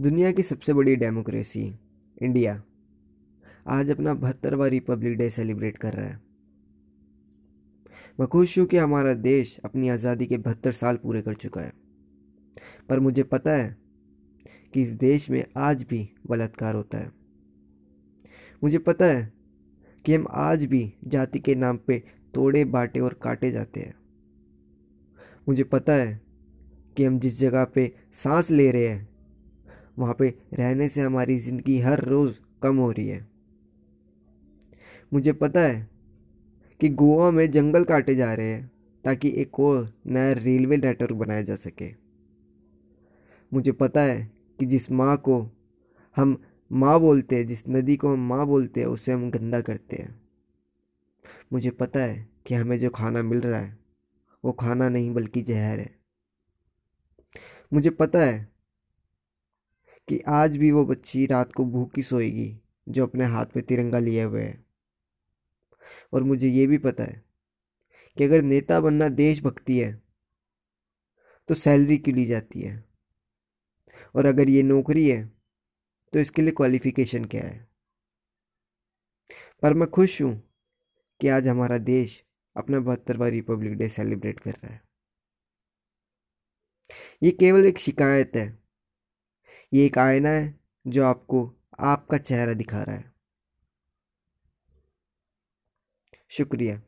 दुनिया की सबसे बड़ी डेमोक्रेसी, इंडिया। आज अपना बहत्तरवा रिपब्लिक डे सेलिब्रेट कर रहा है। मैं खुश हूँ कि हमारा देश अपनी आज़ादी के बहत्तर साल पूरे कर चुका है। पर मुझे पता है कि इस देश में आज भी बलात्कार होता है। मुझे पता है कि हम आज भी जाति के नाम पे तोड़े, बांटे और काटे जाते हैं। मुझे पता है कि हम जिस जगह पे सांस ले रहे हैं वहाँ पे रहने से हमारी ज़िंदगी हर रोज़ कम हो रही है। मुझे पता है कि गोवा में जंगल काटे जा रहे हैं ताकि एक और नया रेलवे नेटवर्क बनाया जा सके। मुझे पता है कि जिस माँ को हम माँ बोलते हैं, जिस नदी को हम माँ बोलते हैं, उसे हम गंदा करते हैं। मुझे पता है कि हमें जो खाना मिल रहा है, वो खाना नहीं बल्कि जहर है। मुझे पता है कि आज भी वो बच्ची रात को भूखी सोएगी, जो अपने हाथ में तिरंगा लिए हुए है। और मुझे ये भी पता है कि अगर नेता बनना देशभक्ति है तो सैलरी क्यों ली जाती है? और अगर ये नौकरी है तो इसके लिए क्वालिफिकेशन क्या है? पर मैं खुश हूँ कि आज हमारा देश अपना बहत्तरवा रिपब्लिक डे सेलिब्रेट कर रहा है। ये केवल एक शिकायत है ये एक आयना है जो आपको आपका चेहरा दिखा रहा है। शुक्रिया।